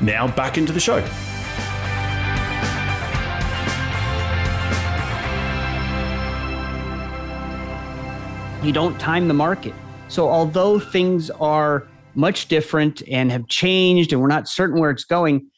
now back into the show. You don't time the market. So although things are much different and have changed and we're not certain where it's going,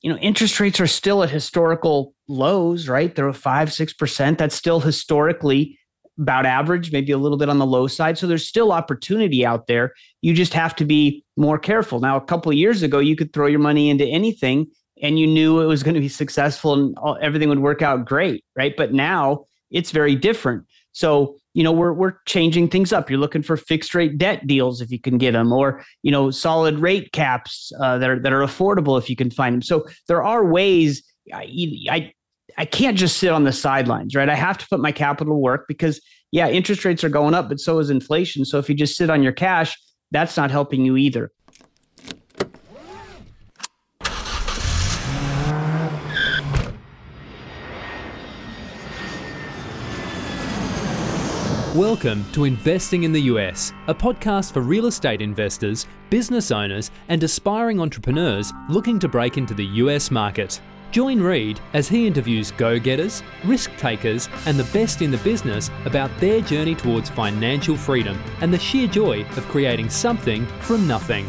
you know, interest rates are still at historical lows, right? They're five, six percent. That's still historically about average, maybe a little bit on the low side. So there's still opportunity out there. You just have to be more careful. Now, a couple years ago, you could throw your money into anything and you knew it was going to be successful and all, everything would work out great, right? But now it's very different. So, you know, we're we're changing things up. You're looking for fixed rate debt deals if you can get them, or you know, solid rate caps uh, that are that are affordable if you can find them. So there are ways. I, I I can't just sit on the sidelines, right? I have to put my capital to work because, yeah, interest rates are going up, but so is inflation. So if you just sit on your cash, that's not helping you either. Welcome to Investing in the US, a podcast for real estate investors, business owners, and aspiring entrepreneurs looking to break into the US market. Join Reed as he interviews go getters, risk takers, and the best in the business about their journey towards financial freedom and the sheer joy of creating something from nothing.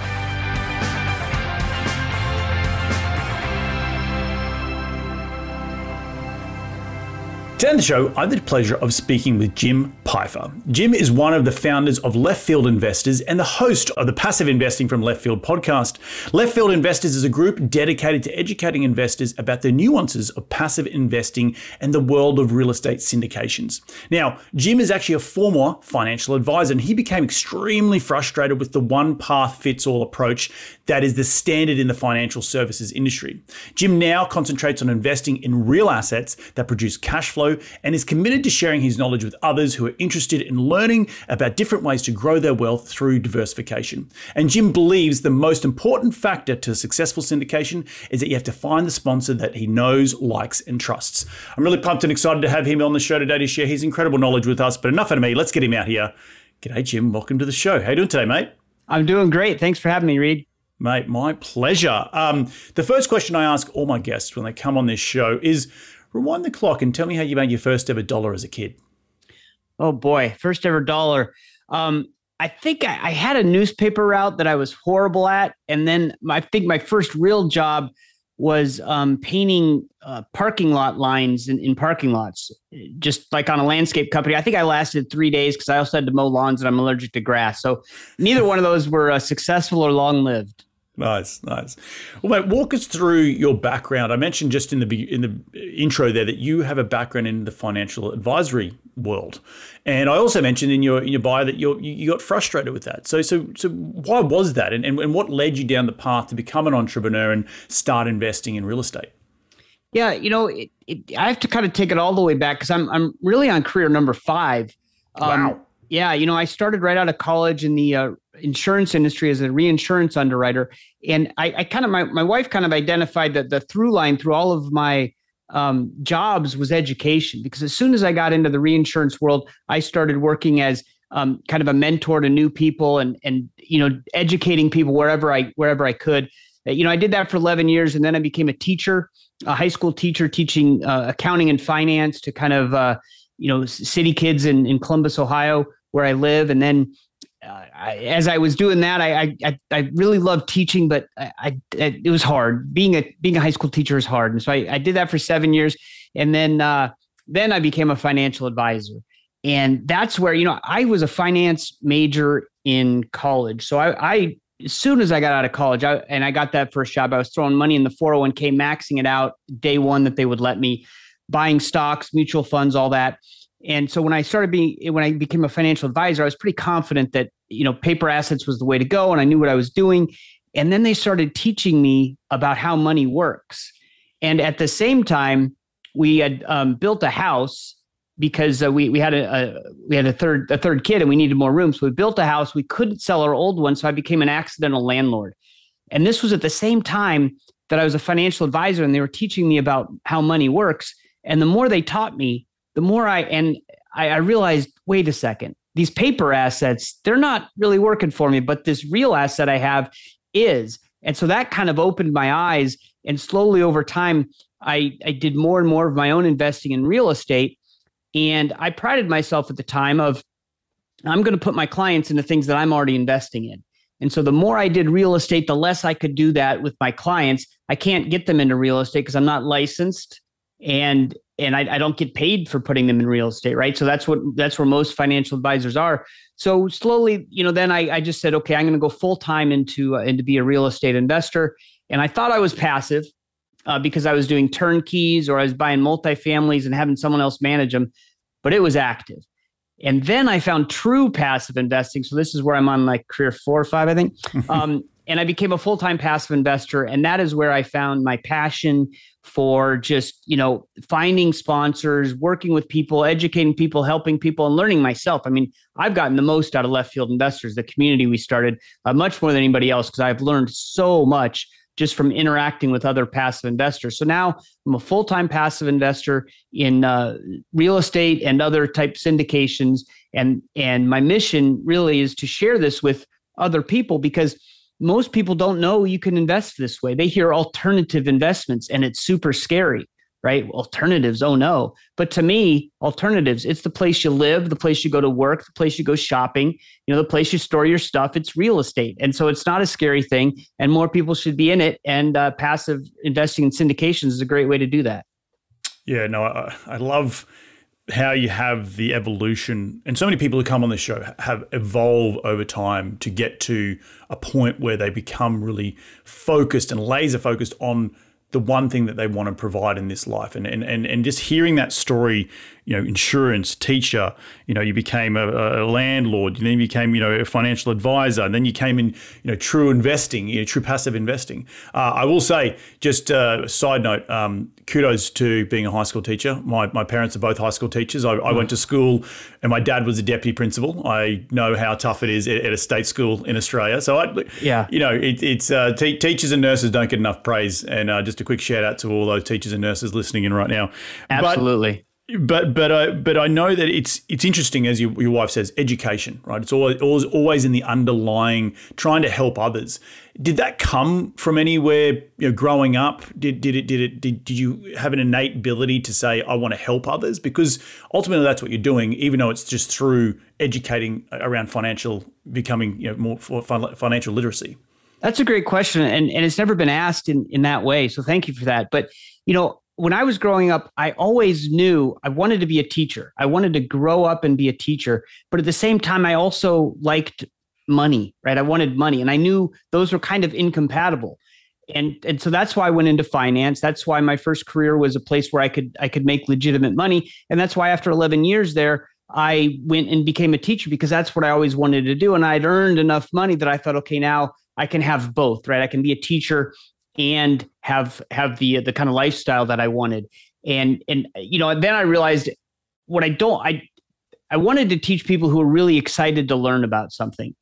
Today on the show, I had the pleasure of speaking with Jim Pfeiffer. Jim is one of the founders of Left Field Investors and the host of the Passive Investing from Left Field podcast. Left Field Investors is a group dedicated to educating investors about the nuances of passive investing and the world of real estate syndications. Now, Jim is actually a former financial advisor and he became extremely frustrated with the one path fits all approach that is the standard in the financial services industry. Jim now concentrates on investing in real assets that produce cash flow and is committed to sharing his knowledge with others who are interested in learning about different ways to grow their wealth through diversification. And Jim believes the most important factor to successful syndication is that you have to find the sponsor that he knows, likes, and trusts. I'm really pumped and excited to have him on the show today to share his incredible knowledge with us. But enough out of me. Let's get him out here. G'day, Jim. Welcome to the show. How you doing today, mate? I'm doing great. Thanks for having me, Reed. Mate, my pleasure. Um, the first question I ask all my guests when they come on this show is Rewind the clock and tell me how you made your first ever dollar as a kid. Oh boy, first ever dollar. Um, I think I, I, had a newspaper route that I was horrible at, and then I think my first real job was um, painting uh, parking lot lines in, in, parking lots, just like on a landscape company. I think I lasted three days because I also had to mow lawns and I'm allergic to grass. So neither one of those were uh, successful or long lived. Nice, nice. Well, mate, walk us through your background. I mentioned just in the in the intro there that you have a background in the financial advisory world, and I also mentioned in your in your bio that you you got frustrated with that. So so so why was that, and, and and what led you down the path to become an entrepreneur and start investing in real estate? Yeah, you know, it, it, I have to kind of take it all the way back because I'm I'm really on career number five. Um, wow. Yeah, you know, I started right out of college in the uh, insurance industry as a reinsurance underwriter, and I, I kind of my my wife kind of identified that the through line through all of my um, jobs was education because as soon as I got into the reinsurance world, I started working as um, kind of a mentor to new people and and you know educating people wherever I wherever I could. Uh, you know, I did that for 11 years, and then I became a teacher, a high school teacher, teaching uh, accounting and finance to kind of uh, you know city kids in in Columbus, Ohio, where I live, and then uh, I, as I was doing that, I, I I really loved teaching, but I, I, it was hard. Being a being a high school teacher is hard, and so I, I did that for seven years, and then uh, then I became a financial advisor, and that's where you know I was a finance major in college, so I, I as soon as I got out of college, I, and I got that first job, I was throwing money in the 401k, maxing it out day one that they would let me, buying stocks, mutual funds, all that. And so when I started being when I became a financial advisor, I was pretty confident that you know paper assets was the way to go, and I knew what I was doing. And then they started teaching me about how money works. And at the same time, we had um, built a house because uh, we we had a, a, we had a third a third kid and we needed more room. So we built a house. We couldn't sell our old one, so I became an accidental landlord. And this was at the same time that I was a financial advisor, and they were teaching me about how money works. And the more they taught me, the more I and I, I realized, wait a second, these paper assets, they're not really working for me, but this real asset I have is. And so that kind of opened my eyes. And slowly over time, I, I did more and more of my own investing in real estate. And I prided myself at the time of I'm going to put my clients into things that I'm already investing in. And so the more I did real estate, the less I could do that with my clients. I can't get them into real estate because I'm not licensed and and I, I, don't get paid for putting them in real estate, right? So that's what that's where most financial advisors are. So slowly, you know, then I, I just said, okay, I'm going to go full time into uh, into be a real estate investor, and I thought I was passive uh, because I was doing turnkeys or I was buying multifamilies and having someone else manage them, but it was active. And then I found true passive investing. So this is where I'm on like career four or five, I think. Um, and I became a full time passive investor. And that is where I found my passion for just, you know, finding sponsors, working with people, educating people, helping people, and learning myself. I mean, I've gotten the most out of left field investors, the community we started, uh, much more than anybody else, because I've learned so much just from interacting with other passive investors. So now I'm a full time passive investor in uh, real estate and other type syndications. And, and my mission really is to share this with other people because most people don't know you can invest this way. They hear alternative investments and it's super scary, right? Alternatives, oh no. But to me, alternatives, it's the place you live, the place you go to work, the place you go shopping, you know, the place you store your stuff. It's real estate. And so it's not a scary thing. And more people should be in it. And uh, passive investing in syndications is a great way to do that. Yeah, no, I, I love how you have the evolution and so many people who come on this show have evolved over time to get to a point where they become really focused and laser focused on the one thing that they want to provide in this life. And and and, and just hearing that story you know, insurance, teacher, you know, you became a, a landlord, and then you became, you know, a financial advisor, and then you came in, you know, true investing, you know, true passive investing. Uh, I will say, just a side note, um, kudos to being a high school teacher. My, my parents are both high school teachers. I, I went to school, and my dad was a deputy principal. I know how tough it is at, at a state school in Australia. So I, yeah, you know, it, it's uh, te- teachers and nurses don't get enough praise. And uh, just a quick shout out to all those teachers and nurses listening in right now. Absolutely. But, but but I but I know that it's it's interesting as your, your wife says education right? It's always, always always in the underlying trying to help others. Did that come from anywhere you know growing up? Did did it did it did, did you have an innate ability to say I want to help others because ultimately that's what you're doing even though it's just through educating around financial becoming you know more financial literacy. That's a great question and and it's never been asked in in that way so thank you for that. But you know when I was growing up, I always knew I wanted to be a teacher. I wanted to grow up and be a teacher. But at the same time, I also liked money, right? I wanted money. And I knew those were kind of incompatible. And, and so that's why I went into finance. That's why my first career was a place where I could I could make legitimate money. And that's why after 11 years there, I went and became a teacher because that's what I always wanted to do. And I'd earned enough money that I thought, okay, now I can have both, right? I can be a teacher and have have the the kind of lifestyle that I wanted. And and you know, then I realized what I don't I I wanted to teach people who are really excited to learn about something.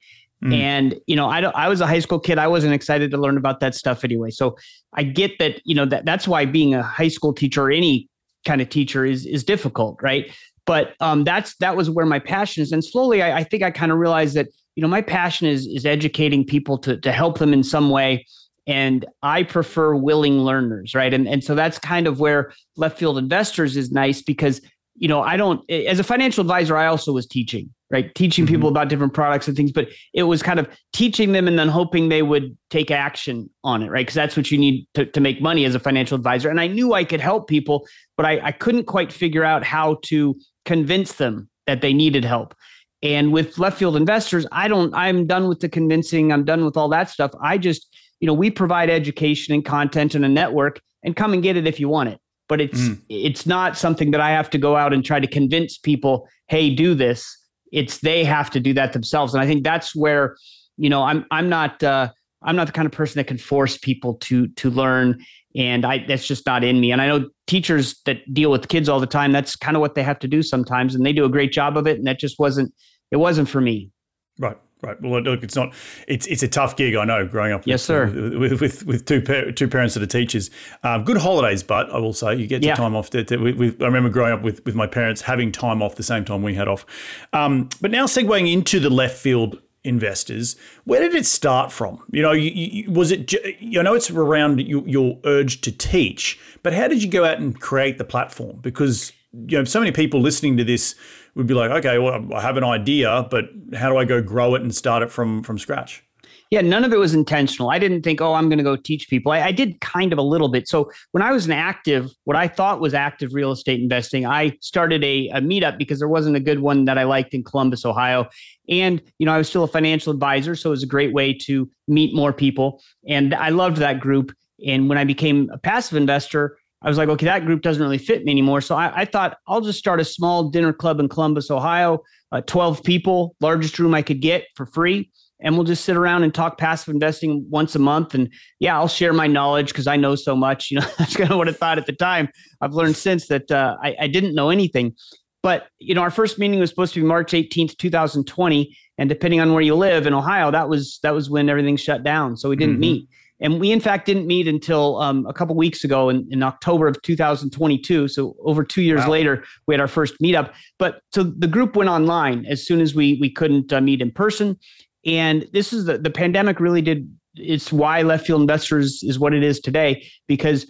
Mm. And you know, I don't, I was a high school kid. I wasn't excited to learn about that stuff anyway. So I get that. You know that that's why being a high school teacher or any kind of teacher is is difficult, right? But um, that's that was where my passion is. And slowly, I, I think I kind of realized that you know my passion is is educating people to to help them in some way. And I prefer willing learners, right? And and so that's kind of where left field investors is nice because you know, I don't, as a financial advisor, I also was teaching, right? Teaching mm-hmm. people about different products and things, but it was kind of teaching them and then hoping they would take action on it, right? Because that's what you need to, to make money as a financial advisor. And I knew I could help people, but I, I couldn't quite figure out how to convince them that they needed help. And with left field investors, I don't, I'm done with the convincing, I'm done with all that stuff. I just, you know, we provide education and content and a network and come and get it if you want it but it's mm. it's not something that I have to go out and try to convince people, hey, do this. It's they have to do that themselves, and I think that's where, you know, I'm I'm not uh, I'm not the kind of person that can force people to to learn, and I that's just not in me. And I know teachers that deal with kids all the time. That's kind of what they have to do sometimes, and they do a great job of it. And that just wasn't it wasn't for me. Right. Right. Well, look, it's not. It's it's a tough gig. I know. Growing up, with, yes, sir, with with, with two par- two parents that are teachers. Um, good holidays, but I will say you get yeah. time off. To, to, with, I remember growing up with with my parents having time off the same time we had off. Um, but now segueing into the left field investors, where did it start from? You know, you, you, was it? You know, it's around your, your urge to teach, but how did you go out and create the platform? Because you know, so many people listening to this would be like, okay, well, I have an idea, but how do I go grow it and start it from from scratch? Yeah, none of it was intentional. I didn't think, oh, I'm going to go teach people. I, I, did kind of a little bit. So when I was an active, what I thought was active real estate investing, I started a, a meetup because there wasn't a good one that I liked in Columbus, Ohio. And, you know, I was still a financial advisor. So it was a great way to meet more people. And I loved that group. And when I became a passive investor, I was like, okay, that group doesn't really fit me anymore. So I, I thought I'll just start a small dinner club in Columbus, Ohio, uh, 12 people, largest room I could get for free. And we'll just sit around and talk passive investing once a month. And yeah, I'll share my knowledge because I know so much. You know, that's kind of what I thought at the time. I've learned since that uh, I, I didn't know anything. But, you know, our first meeting was supposed to be March 18th, 2020. And depending on where you live in Ohio, that was that was when everything shut down. So we didn't mm-hmm. meet. And we, in fact, didn't meet until um, a couple weeks ago in, in, October of 2022. So over two years wow. later, we had our first meetup. But so the group went online as soon as we we couldn't uh, meet in person. And this is the the pandemic really did. It's why left field investors is what it is today because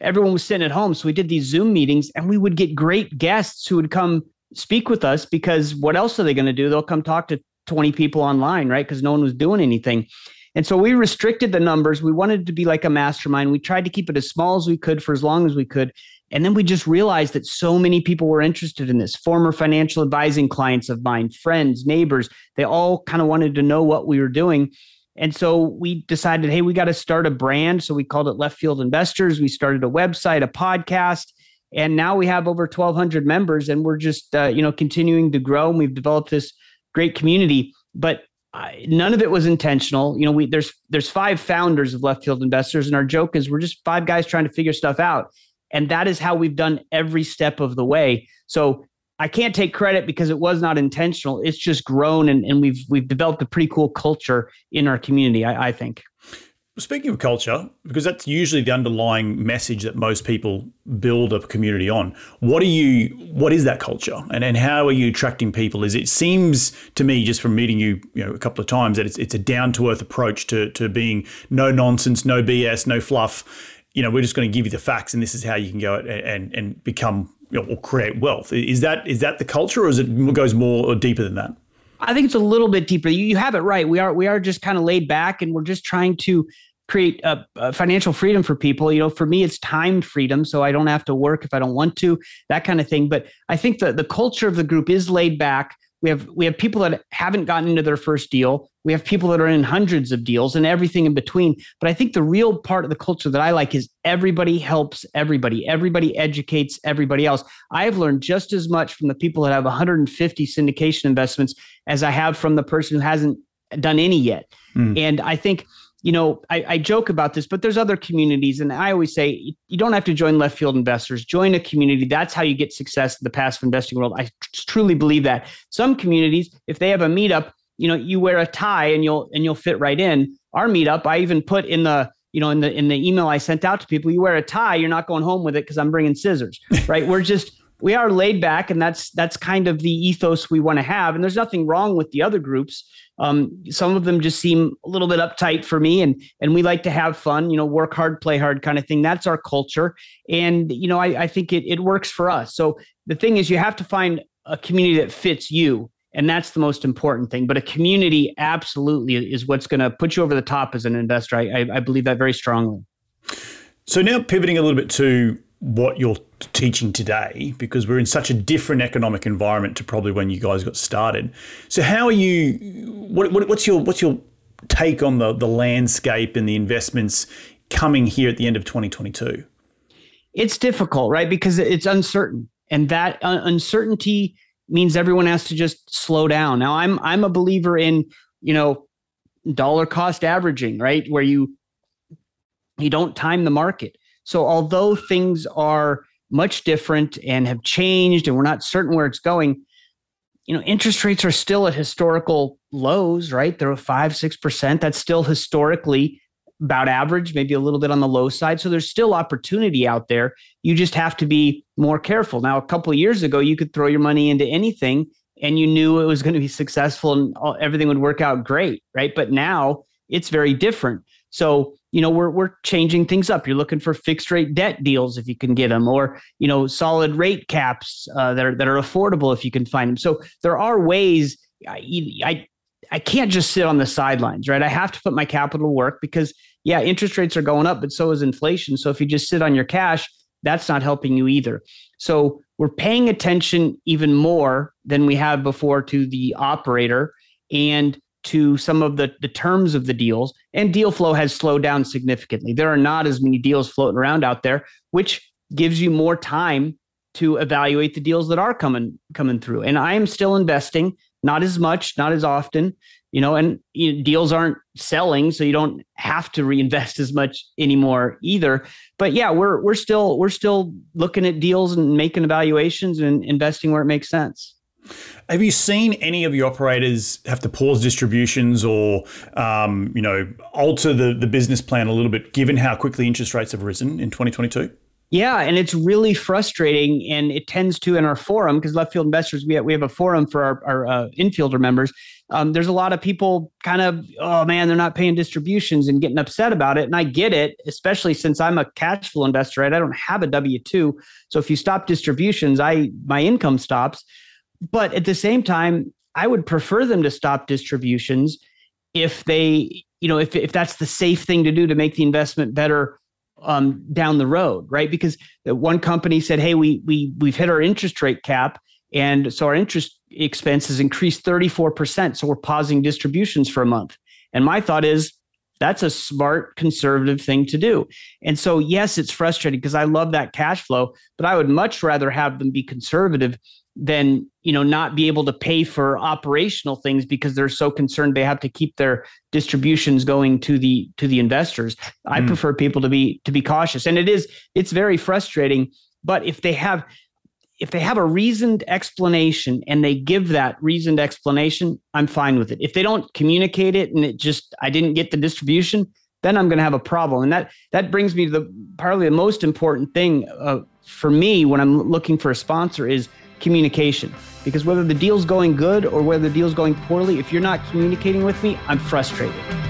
everyone was sitting at home. So we did these Zoom meetings, and we would get great guests who would come speak with us because what else are they going to do? They'll come talk to 20 people online, right? Because no one was doing anything. And so we restricted the numbers. We wanted to be like a mastermind. We tried to keep it as small as we could for as long as we could. And then we just realized that so many people were interested in this. Former financial advising clients of mine, friends, neighbors, they all kind of wanted to know what we were doing. And so we decided, hey, we got to start a brand. So we called it Left Field Investors. We started a website, a podcast, and now we have over 1,200 members, and we're just uh, you know continuing to grow. And we've developed this great community. But I, none of it was intentional. You know, we there's there's five founders of Left Field Investors, and our joke is we're just five guys trying to figure stuff out, and that is how we've done every step of the way. So I can't take credit because it was not intentional. It's just grown, and, and we've we've developed a pretty cool culture in our community. I, I think. Speaking of culture, because that's usually the underlying message that most people build a community on. What are you? What is that culture, and and how are you attracting people? Is it seems to me just from meeting you, you know, a couple of times that it's it's a down to earth approach to to being no nonsense, no BS, no fluff. You know, we're just going to give you the facts, and this is how you can go and and become you know, or create wealth. Is that is that the culture, or is it goes more or deeper than that? I think it's a little bit deeper. You, you have it right. We are we are just kind of laid back, and we're just trying to create a, a, financial freedom for people. You know, for me, it's timed freedom, so I don't have to work if I don't want to, that kind of thing. But I think that the culture of the group is laid back. We have we have people that haven't gotten into their first deal. we have people that are in hundreds of deals and everything in between. But I think the real part of the culture that I like is everybody helps everybody. Everybody educates everybody else. I've learned just as much from the people that have 150 syndication investments as I have from the person who hasn't done any yet. Mm. And I think you know, I, I, joke about this, but there's other communities. And I always say you don't have to join left field investors, join a community. That's how you get success in the passive investing world. I truly believe that. Some communities, if they have a meetup, you know, you wear a tie and you'll and you'll fit right in. Our meetup, I even put in the you know in the in the email I sent out to people, you wear a tie, you're not going home with it because I'm bringing scissors, right? We're just we are laid back, and that's that's kind of the ethos we want to have. And there's nothing wrong with the other groups. Um, some of them just seem a little bit uptight for me, and and we like to have fun, you know, work hard, play hard, kind of thing. That's our culture, and you know, I, I think it it works for us. So the thing is, you have to find a community that fits you and that's the most important thing. But a community absolutely is what's going to put you over the top as an investor. I, I, I believe that very strongly. So now pivoting a little bit to what you're teaching today, because we're in such a different economic environment to probably when you guys got started. So how are you? What, what, what's your what's your take on the the landscape and the investments coming here at the end of 2022? It's difficult, right? Because it's uncertain, and that uh, uncertainty means everyone has to just slow down. Now I'm I'm a believer in, you know, dollar cost averaging, right? Where you you don't time the market. So although things are much different and have changed and we're not certain where it's going, you know, interest rates are still at historical lows, right? They're 5 6%. That's still historically about average, maybe a little bit on the low side. So there's still opportunity out there. You just have to be more careful. Now, a couple of years ago, you could throw your money into anything and you knew it was going to be successful and everything would work out great, right? But now it's very different. So, you know, we're we're changing things up. You're looking for fixed rate debt deals if you can get them, or you know, solid rate caps uh, that are that are affordable if you can find them. So there are ways. I, I I can't just sit on the sidelines, right? I have to put my capital to work because yeah, interest rates are going up, but so is inflation. So if you just sit on your cash, that's not helping you either. So we're paying attention even more than we have before to the operator and to some of the, the terms of the deals. And deal flow has slowed down significantly. There are not as many deals floating around out there, which gives you more time to evaluate the deals that are coming coming through. And I am still investing, not as much, not as often, you know, and you know, deals aren't selling, so you don't have to reinvest as much anymore either. But yeah, we're we're still we're still looking at deals and making evaluations and investing where it makes sense. Have you seen any of your operators have to pause distributions or, um, you know, alter the, the business plan a little bit, given how quickly interest rates have risen in 2022? Yeah, and it's really frustrating, and it tends to in our forum because left field investors we have, we have a forum for our, our uh, infielder members. Um, there's a lot of people kind of oh man they're not paying distributions and getting upset about it, and I get it, especially since I'm a cash flow investor. Right, I don't have a W two, so if you stop distributions, I my income stops. But at the same time, I would prefer them to stop distributions if they you know if if that's the safe thing to do to make the investment better um, down the road, right? Because one company said, "Hey, we we we've hit our interest rate cap, and so our interest expense has increased 34 percent. So we're pausing distributions for a month." And my thought is, that's a smart conservative thing to do. And so, yes, it's frustrating because I love that cash flow, but I would much rather have them be conservative than you know not be able to pay for operational things because they're so concerned they have to keep their distributions going to the to the investors. I mm. prefer people to be to be cautious. And it is it's very frustrating but if they have if they have a reasoned explanation and they give that reasoned explanation i'm fine with it. If they don't communicate it and it just i didn't get the distribution then i'm going to have a problem. And that that brings me to the probably the most important thing uh, for me when i'm looking for a sponsor is communication. Because whether the deal's going good or whether the deal's going poorly, if you're not communicating with me, I'm frustrated.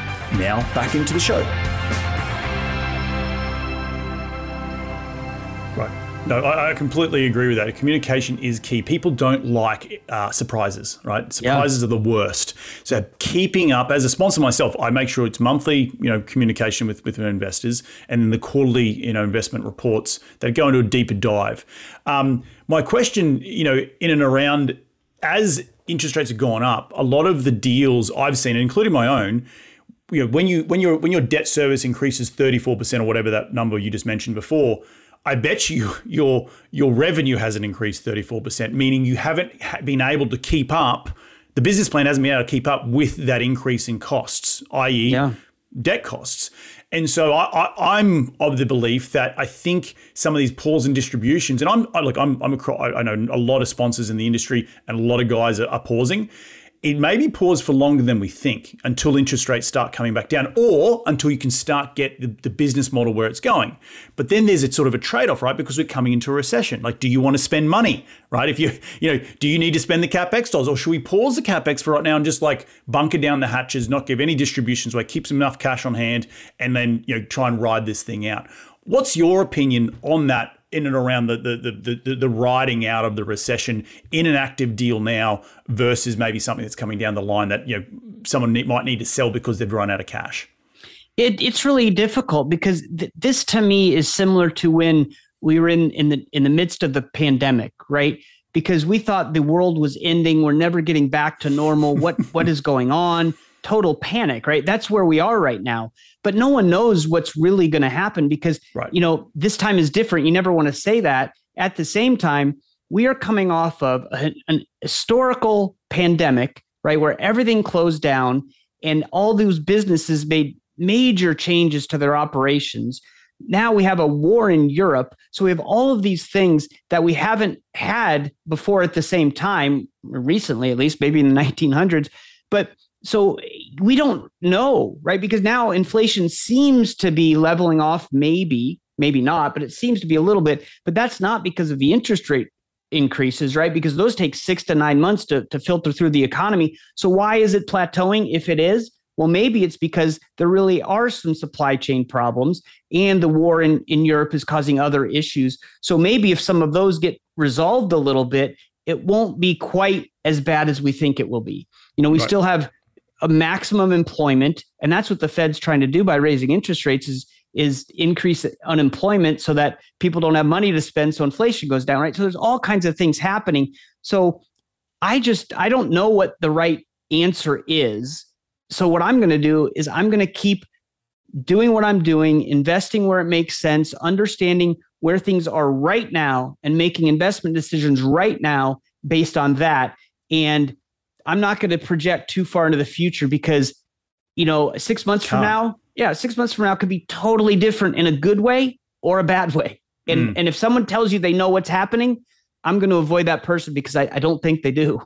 Now, back into the show. Right. No, I, I completely agree with that. Communication is key. People don't like uh, surprises, right? Surprises yeah. are the worst. So keeping up, as a sponsor myself, I make sure it's monthly, you know, communication with with investors, and then the quarterly, you know, investment reports that go into a deeper dive. Um, my question, you know, in and around as interest rates have gone up, a lot of the deals I've seen, including my own, you know, when you when your when your debt service increases thirty four percent or whatever that number you just mentioned before I bet you your your revenue hasn't increased 34%, meaning you haven't been able to keep up. The business plan hasn't been able to keep up with that increase in costs, i.e., yeah. debt costs. And so I, am of the belief that I think some of these pause and distributions, and I'm I, look, I'm, I'm a, I know a lot of sponsors in the industry, and a lot of guys are, are pausing it may be paused for longer than we think until interest rates start coming back down or until you can start get the, the, business model where it's going. But then there's a sort of a trade-off right? Because we're coming into a recession. Like do you want to spend money right? If you you know do you need to spend the capex dollars or should we pause the capex for right now and just like bunker down the hatches not give any distributions where keep some enough cash on hand and then you know try and ride this thing out? What's your opinion on that in and around the the, the the the riding out of the recession in an active deal now versus maybe something that's coming down the line that you know someone might need to sell because they've run out of cash. It, it's really difficult because th- this to me is similar to when we were in in the in the midst of the pandemic, right? Because we thought the world was ending, we're never getting back to normal. What what is going on? Total panic, right? That's where we are right now but no one knows what's really going to happen because right. you know this time is different you never want to say that at the same time we are coming off of a, an historical pandemic right where everything closed down and all those businesses made major changes to their operations now we have a war in Europe. So we have all of these things that we haven't had before at the same time, recently at least, maybe in the 1900s. But so we don't know, right? Because now inflation seems to be leveling off, maybe, maybe not, but it seems to be a little bit. But that's not because of the interest rate increases, right? Because those take six to nine months to, to filter through the economy. So why is it plateauing if it is? Well, maybe it's because there really are some supply chain problems and the war in, in Europe is causing other issues. So maybe if some of those get resolved a little bit, it won't be quite as bad as we think it will be. You know, we right. still have a maximum employment, and that's what the Fed's trying to do by raising interest rates is is increase unemployment so that people don't have money to spend so inflation goes down right? So there's all kinds of things happening. So i just i don't know what the right answer is. So what i'm going to do is i'm going to keep doing what i'm doing investing where it makes sense understanding where things are right now and making investment decisions right now based on that. And I'm not going to project too far into the future because, you know, six months from now, yeah, six months from now could be totally different in a good way or a bad way. And mm. and if someone tells you they know what's happening, I'm going to avoid that person because I, I don't think they do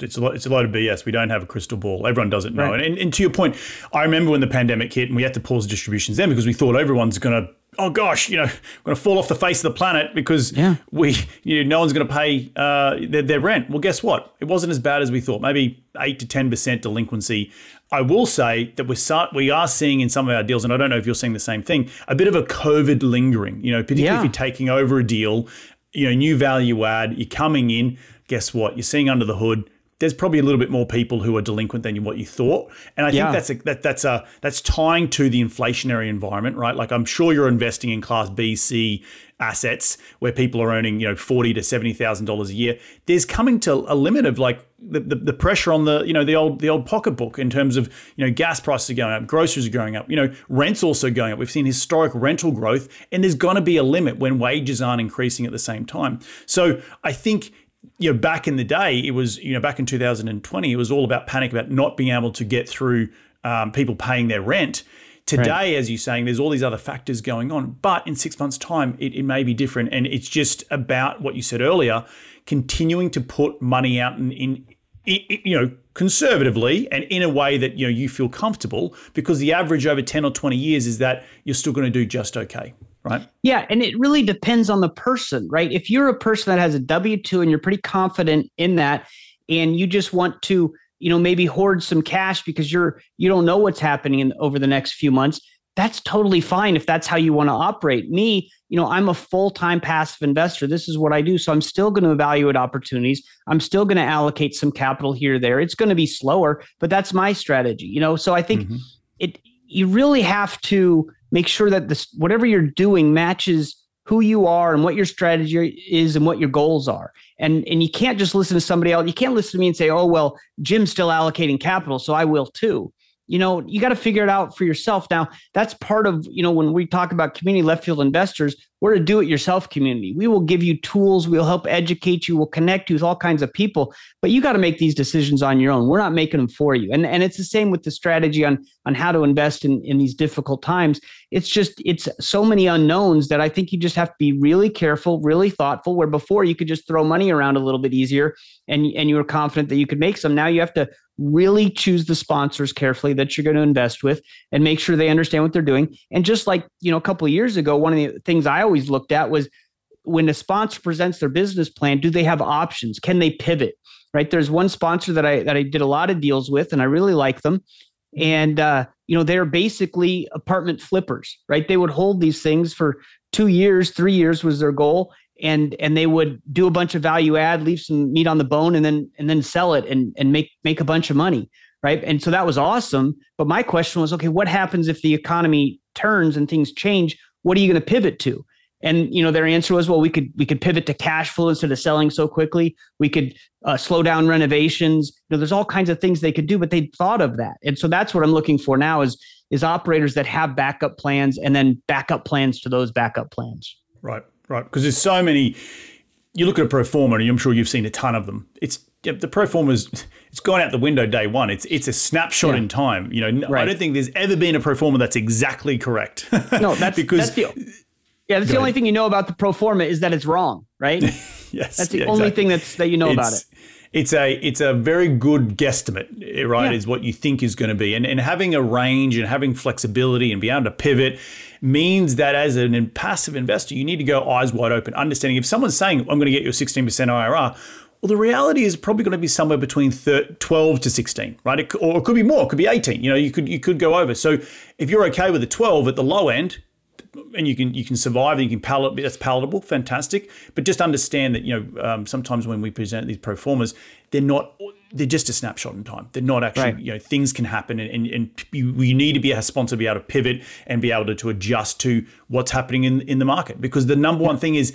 it's a lot, it's a lot of BS. We don't have a crystal ball. Everyone doesn't know. Right. And, and, to your point, I remember when the pandemic hit and we had to pause distributions then because we thought everyone's going to oh gosh, you know, we're going to fall off the face of the planet because yeah. we, you know, no one's going to pay uh, their, their, rent. Well, guess what? It wasn't as bad as we thought. Maybe eight to ten percent delinquency. I will say that we're start, we are seeing in some of our deals, and I don't know if you're seeing the same thing, a bit of a COVID lingering. You know, particularly yeah. if you're taking over a deal, you know, new value add, you're coming in. Guess what? You're seeing under the hood there's probably a little bit more people who are delinquent than what you thought, and I yeah. think that's a, that, that's a that's tying to the inflationary environment, right? Like I'm sure you're investing in Class B, C assets where people are earning you know forty to seventy thousand dollars a year. There's coming to a limit of like the, the, the pressure on the you know the old the old pocketbook in terms of you know gas prices are going up, groceries are going up, you know rents also going up. We've seen historic rental growth, and there's going to be a limit when wages aren't increasing at the same time. So I think you know, back in the day, it was, you know, back in 2020, it was all about panic about not being able to get through um, people paying their rent. Today, right. as you're saying, there's all these other factors going on. But in six months' time, it, it may be different. And it's just about what you said earlier continuing to put money out in, in, in you know, conservatively and in a way that you know you feel comfortable because the average over 10 or 20 years is that you're still going to do just okay right? Yeah and it really depends on the person right? If you're a person that has a w2 and you're pretty confident in that and you just want to you know maybe hoard some cash because you're you don't know what's happening in, over the next few months that's totally fine if that's how you want to operate. Me you know i'm a full-time passive investor. This is what i do so i'm still going to evaluate opportunities. I'm still going to allocate some capital here there. It's going to be slower but that's my strategy you know? So i think mm-hmm. it you really have to make sure that this whatever you're doing matches who you are and what your strategy is and what your goals are. And and you can't just listen to somebody else. You can't listen to me and say, "Oh, well, Jim's still allocating capital, so I will too." you know, you got to figure it out for yourself. Now, that's part of, you know, when we talk about community left field investors, we're a do it yourself community. We will give you tools, we'll help educate you, we'll connect you with all kinds of people, but you got to make these decisions on your own. We're not making them for you. And and it's the same with the strategy on on how to invest in in these difficult times. It's just it's so many unknowns that I think you just have to be really careful, really thoughtful where before you could just throw money around a little bit easier and and you were confident that you could make some. Now you have to really choose the sponsors carefully that you're going to invest with and make sure they understand what they're doing and just like you know a couple of years ago one of the things i always looked at was when a sponsor presents their business plan do they have options can they pivot right there's one sponsor that i that i did a lot of deals with and i really like them and uh, you know they're basically apartment flippers right they would hold these things for two years three years was their goal and and they would do a bunch of value add, leave some meat on the bone, and then and then sell it and and make make a bunch of money, right? And so that was awesome. But my question was, okay, what happens if the economy turns and things change? What are you going to pivot to? And you know, their answer was, well, we could we could pivot to cash flow instead of selling so quickly. We could uh, slow down renovations. You know, there's all kinds of things they could do, but they thought of that. And so that's what I'm looking for now is is operators that have backup plans and then backup plans to those backup plans. Right right? Because there's so many. You look at a pro forma, and I'm sure you've seen a ton of them. It's the pro forma's it's gone out the window day one. It's it's a snapshot yeah. in time. You know, right. I don't think there's ever been a pro forma that's exactly correct. no, that's because that's the, yeah, that's the only thing you know about the pro forma is that it's wrong, right? yes, that's the yeah, only exactly. thing that's that you know it's, about it it's a it's a very good guesstimate, eh, right? Yeah. Is what you think is going to be, and and having a range and having flexibility and be able to pivot means that as an passive investor, you need to go eyes wide open, understanding if someone's saying I'm going to get you a 16% IRR. Well, the reality is probably going to be somewhere between 12 to 16, right? It, or it could be more. It could be 18. You know, you could you could go over. So if you're okay with a 12 at the low end, and you can you can survive and you can palate that's palatable, fantastic. But just understand that you know um, sometimes when we present these pro formas they're not they're just a snapshot in time. They're not actually right. you know things can happen and, and, and you, you, need to be a sponsor to be able to pivot and be able to, to adjust to what's happening in in the market because the number one thing is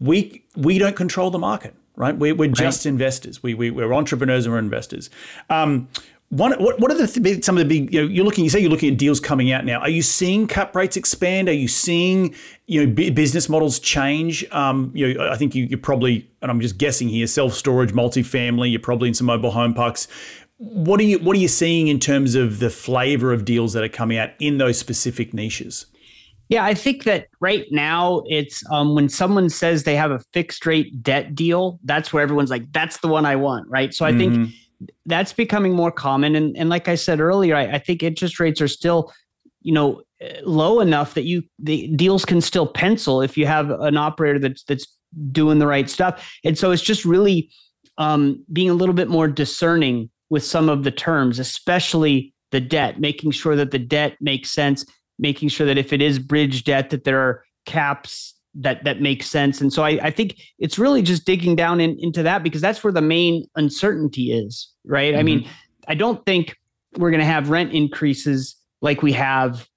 we we don't control the market right? We're, we're just right. investors. We, we, we're entrepreneurs and we're investors. Um, what, what, what are the th- some of the big you know you're looking you say you're looking at deals coming out now. Are you seeing cap rates expand? Are you seeing you know b- business models change? Um, you know I think you, you're probably and I'm just guessing here self storage multifamily you're probably in some mobile home parks. What are you what are you seeing in terms of the flavor of deals that are coming out in those specific niches? Yeah, I think that right now it's um, when someone says they have a fixed rate debt deal, that's where everyone's like, that's the one I want, right? So I mm-hmm. think that's becoming more common. And, and like I said earlier, I, I think interest rates are still, you know, low enough that you the deals can still pencil if you have an operator that's that's doing the right stuff. And so it's just really um, being a little bit more discerning with some of the terms, especially the debt, making sure that the debt makes sense, making sure that if it is bridge debt, that there are caps that that makes sense. And so I, I think it's really just digging down in, into that because that's where the main uncertainty is, right? Mm-hmm. I mean, I don't think we're going to have rent increases like we have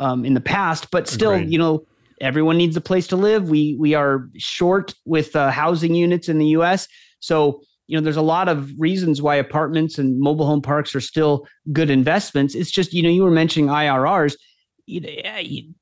um, in the past, but still, you know, everyone needs a place to live. We we are short with uh, housing units in the U.S., so you know there's a lot of reasons why apartments and mobile home parks are still good investments. It's just you know you were mentioning IRRs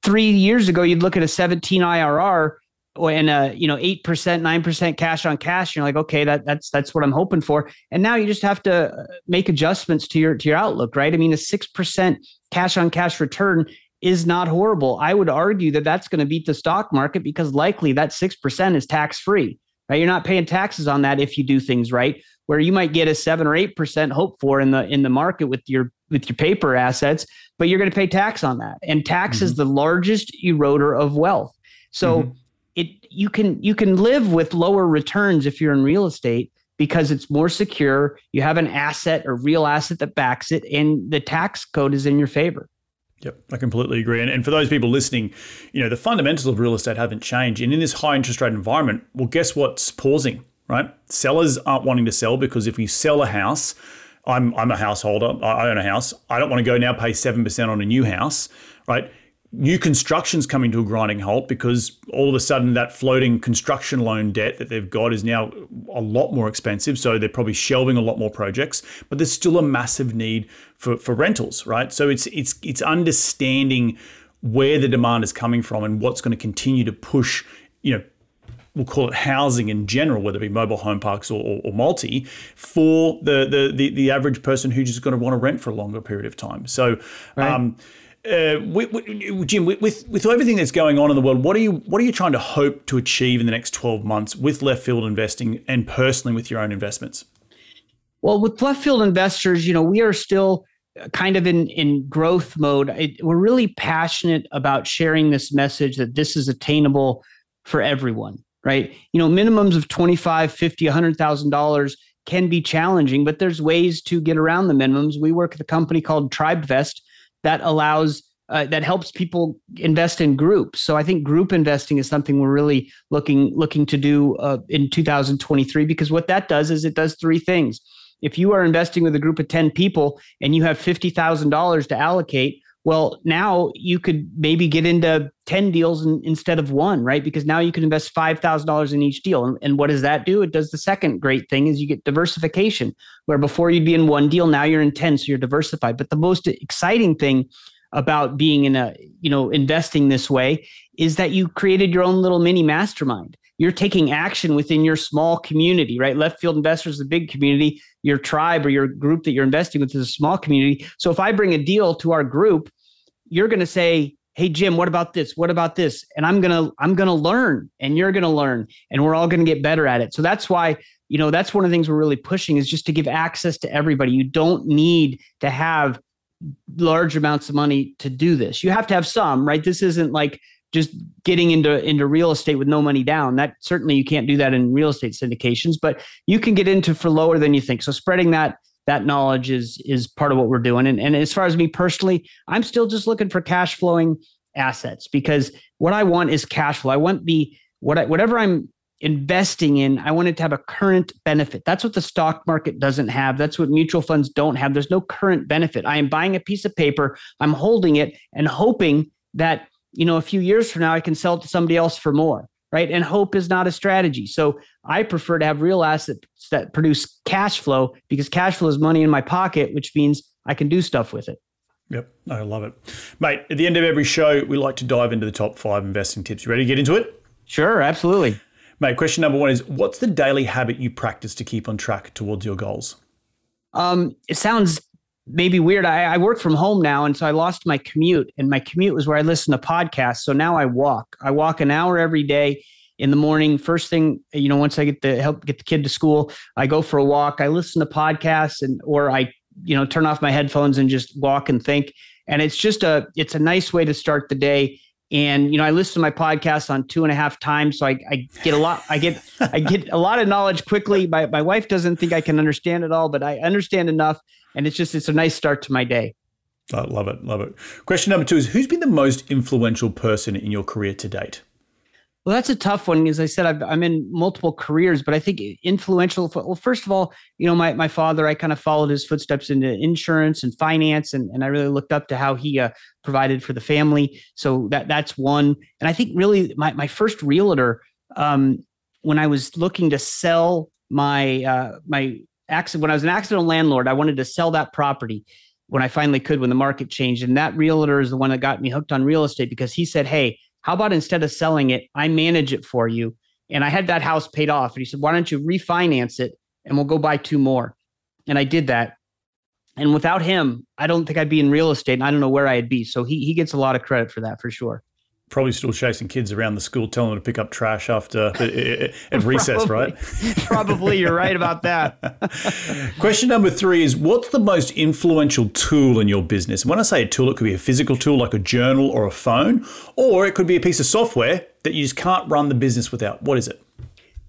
three years ago, you'd look at a 17 IRR and uh, you know, eight percent, nine percent cash on cash. You're like, okay, that that's that's what I'm hoping for. And now you just have to uh, make adjustments to your to your outlook, right? I mean, a six percent cash on cash return is not horrible. I would argue that that's going to beat the stock market because likely that six percent is tax free. Right? You're not paying taxes on that if you do things right. Where you might get a seven or eight percent hope for in the in the market with your with your paper assets, but you're going to pay tax on that. And tax mm-hmm. is the largest eroder of wealth. So mm-hmm it you can you can live with lower returns if you're in real estate because it's more secure. You have an asset or real asset that backs it, and the tax code is in your favor. Yep, I completely agree. And, and for those people listening, you know, the fundamentals of real estate haven't changed. And in this high interest rate environment, well, guess what's pausing, right? Sellers aren't wanting to sell because if we sell a house, I'm, I'm a householder, I own a house. I don't want to go now pay 7% on a new house, right? new construction's coming to a grinding halt because all of a sudden that floating construction loan debt that they've got is now a lot more expensive. So they're probably shelving a lot more projects, but there's still a massive need for, for rentals, right? So it's it's it's understanding where the demand is coming from and what's going to continue to push, you know, we'll call it housing in general, whether it be mobile home parks or, or, or multi, for the, the, the the average person who's just going to want to rent for a longer period of time. So. Right. Um, uh, Jim, with, with, with everything that's going on in the world, what are you what are you trying to hope to achieve in the next twelve months with left field investing and personally with your own investments? Well, with left field investors, you know, we are still kind of in in growth mode. It, we're really passionate about sharing this message that this is attainable for everyone, right? You know, minimums of 25, 50, 100,000 dollars can be challenging, but there's ways to get around the minimums. We work at a company called TribeVest that allows uh, that helps people invest in groups. So I think group investing is something we're really looking looking to do uh, in 2023 because what that does is it does three things. If you are investing with a group of 10 people and you have $50,000 to allocate, well, now you could maybe get into 10 deals in, instead of one, right? Because now you can invest $5,000 in each deal. And, and, what does that do? It does the second great thing is you get diversification, where before you'd be in one deal, now you're in 10, so you're diversified. But the most exciting thing about being in a, you know, investing this way is that you created your own little mini mastermind. You're taking action within your small community, right? Left field investors is a big community your tribe or your group that you're investing with is a small community. So if I bring a deal to our group, you're going to say, "Hey Jim, what about this? What about this?" And I'm going to I'm going to learn and you're going to learn and we're all going to get better at it. So that's why, you know, that's one of the things we're really pushing is just to give access to everybody. You don't need to have large amounts of money to do this. You have to have some, right? This isn't like just getting into into real estate with no money down. That certainly you can't do that in real estate syndications, but you can get into for lower than you think. So spreading that that knowledge is is part of what we're doing. And and as far as me personally, I'm still just looking for cash flowing assets because what I want is cash flow. I want the what I, whatever I'm investing in, I want it to have a current benefit. That's what the stock market doesn't have. That's what mutual funds don't have. There's no current benefit. I am buying a piece of paper, I'm holding it and hoping that you know, a few years from now, I can sell it to somebody else for more, right? And hope is not a strategy. So I prefer to have real assets that produce cash flow because cash flow is money in my pocket, which means I can do stuff with it. Yep, I love it. Mate, at the end of every show, we like to dive into the top five investing tips. You ready to get into it? Sure, absolutely. Mate, question number one is what's the daily habit you practice to keep on track towards your goals? Um, it sounds maybe weird. I, I work from home now, and so I lost my commute, and my commute was where I listen to podcasts. So now I walk. I walk an hour every day in the morning. First thing, you know, once I get the help get the kid to school, I go for a walk. I listen to podcasts, and or I, you know, turn off my headphones and just walk and think. And it's just a it's a nice way to start the day. And you know, I listen to my podcast on two and a half times, so I, I get a lot. I get I get a lot of knowledge quickly. My my wife doesn't think I can understand it all, but I understand enough and it's just it's a nice start to my day. I love it, love it. Question number two is who's been the most influential person in your career to date? Well, that's a tough one. As I said, i am in multiple careers, but I think influential. Well, first of all, you know, my, my father, I kind of followed his footsteps into insurance and finance, and, and I really looked up to how he uh, provided for the family. So that that's one. And I think really my, my first realtor, um, when I was looking to sell my uh, my when I was an accidental landlord, I wanted to sell that property when I finally could when the market changed. And that realtor is the one that got me hooked on real estate because he said, Hey, How about instead of selling it, I manage it for you? And I had that house paid off. And he said, Why don't you refinance it and we'll go buy two more? And I did that. And without him, I don't think I'd be in real estate and I don't know where I'd be. So he, he gets a lot of credit for that for sure probably still chasing kids around the school, telling them to pick up trash after at recess, right? probably, you're right about that. Question number three is: What's the most influential tool in your business? And when I say a tool, it could be a physical tool like a journal or a phone, or it could be a piece of software that you just can't run the business without. What is it?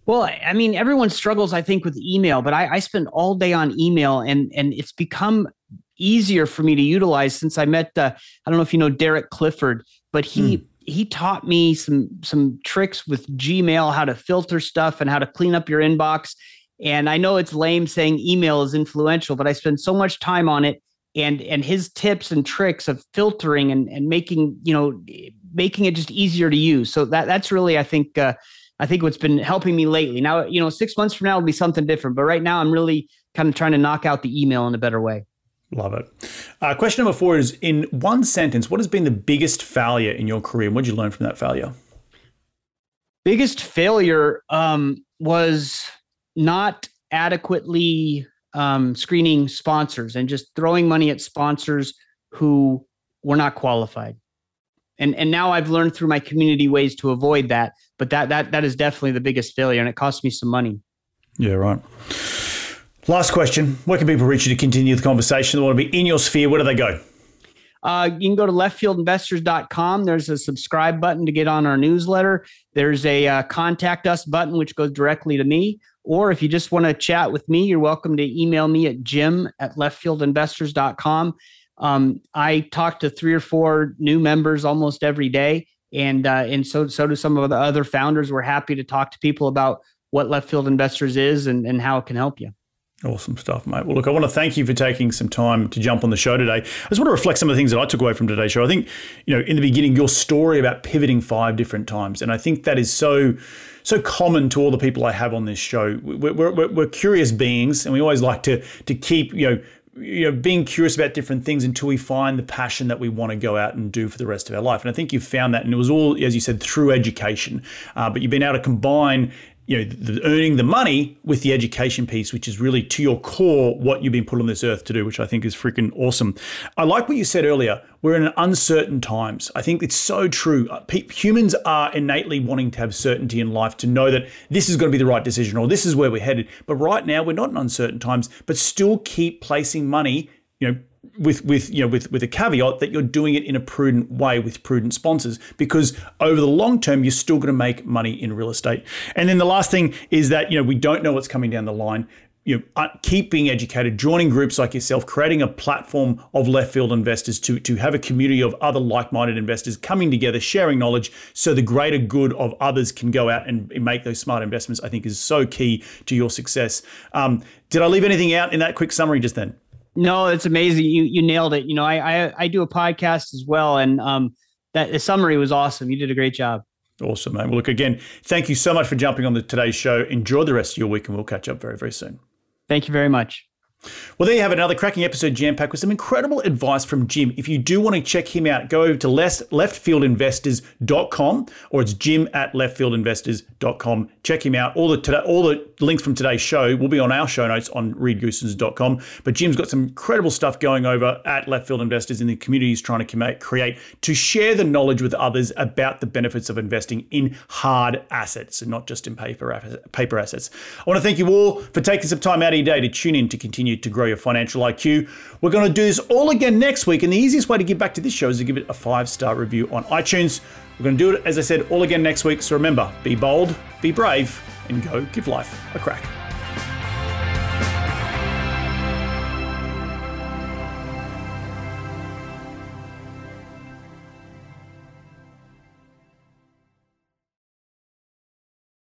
Well, I mean, everyone struggles, I think, with email, but I, I spend all day on email, and and it's become easier for me to utilize since I met. Uh, I don't know if you know Derek Clifford, but he. Hmm he taught me some some tricks with Gmail, how to filter stuff and how to clean up your inbox. And I know it's lame saying email is influential, but I spend so much time on it. And and his tips and tricks of filtering and, and making you know making it just easier to use. So that that's really I think uh, I think what's been helping me lately. Now you know six months from now will be something different, but right now I'm really kind of trying to knock out the email in a better way. Love it. Uh, question number four is in one sentence, what has been the biggest failure in your career? And what did you learn from that failure? Biggest failure um, was not adequately um, screening sponsors and just throwing money at sponsors who were not qualified. And and now I've learned through my community ways to avoid that. But that that that is definitely the biggest failure, and it cost me some money. Yeah, right. Last question. Where can people reach you to continue the conversation? They want to be in your sphere. Where do they go? Uh, you can go to leftfieldinvestors.com. There's a subscribe button to get on our newsletter. There's a uh, contact us button, which goes directly to me. Or if you just want to chat with me, you're welcome to email me at jim at leftfieldinvestors.com. Um, I talk to three or four new members almost every day. And, uh, and so, so do some of the other founders. We're happy to talk to people about what Left Field Investors is and, and how it can help you. Awesome stuff, mate. Well, look, I want to thank you for taking some time to jump on the show today. I just want to reflect some of the things that I took away from today's show. I think, you know, in the beginning, your story about pivoting five different times, and I think that is so so common to all the people I have on this show. We're, we're, we're curious beings, and we always like to to keep you know you know, being curious about different things until we find the passion that we want to go out and do for the rest of our life. And I think you've found that, and it was all, as you said, through education. Uh, but you've been able to combine you know, the, earning the money with the education piece, which is really to your core what you've been put on this earth to do, which I think is freaking awesome. I like what you said earlier. We're in uncertain times. I think it's so true. Uh, humans are innately wanting to have certainty in life to know that this is going to be the right decision or this is where we're headed. But right now, we're not in uncertain times, but still keep placing money, you know, with with you know with with a caveat that you're doing it in a prudent way with prudent sponsors because over the long term you're still going to make money in real estate. And then the last thing is that you know we don't know what's coming down the line. You know, uh, keep being educated, joining groups like yourself, creating a platform of left field investors to, to have a community of other like minded investors coming together, sharing knowledge so the greater good of others can go out and make those smart investments, I think is so key to your success. Um, did I leave anything out in that quick summary just then? No, it's amazing. You you nailed it. You know, I I, I do a podcast as well, and um, that the summary was awesome. You did a great job. Awesome, man. Well, look again. Thank you so much for jumping on the today's show. Enjoy the rest of your week, and we'll catch up very very soon. Thank you very much. Well, there you have another cracking episode jam packed with some incredible advice from Jim. If you do want to check him out, go over to left, leftfieldinvestors.com or it's jim at leftfieldinvestors.com. Check him out. All the today, all the links from today's show will be on our show notes on reedgoosens.com. But Jim's got some incredible stuff going over at Left Field Investors in the community he's trying to create to share the knowledge with others about the benefits of investing in hard assets and not just in paper, paper assets. I want to thank you all for taking some time out of your day to tune in to continue continue to grow your financial IQ. We're going to do this all again next week. And the easiest way to give back to this show is to give it a five star review on iTunes. We're going to do it, as I said, all again next week. So remember be bold, be brave, and go give life a crack.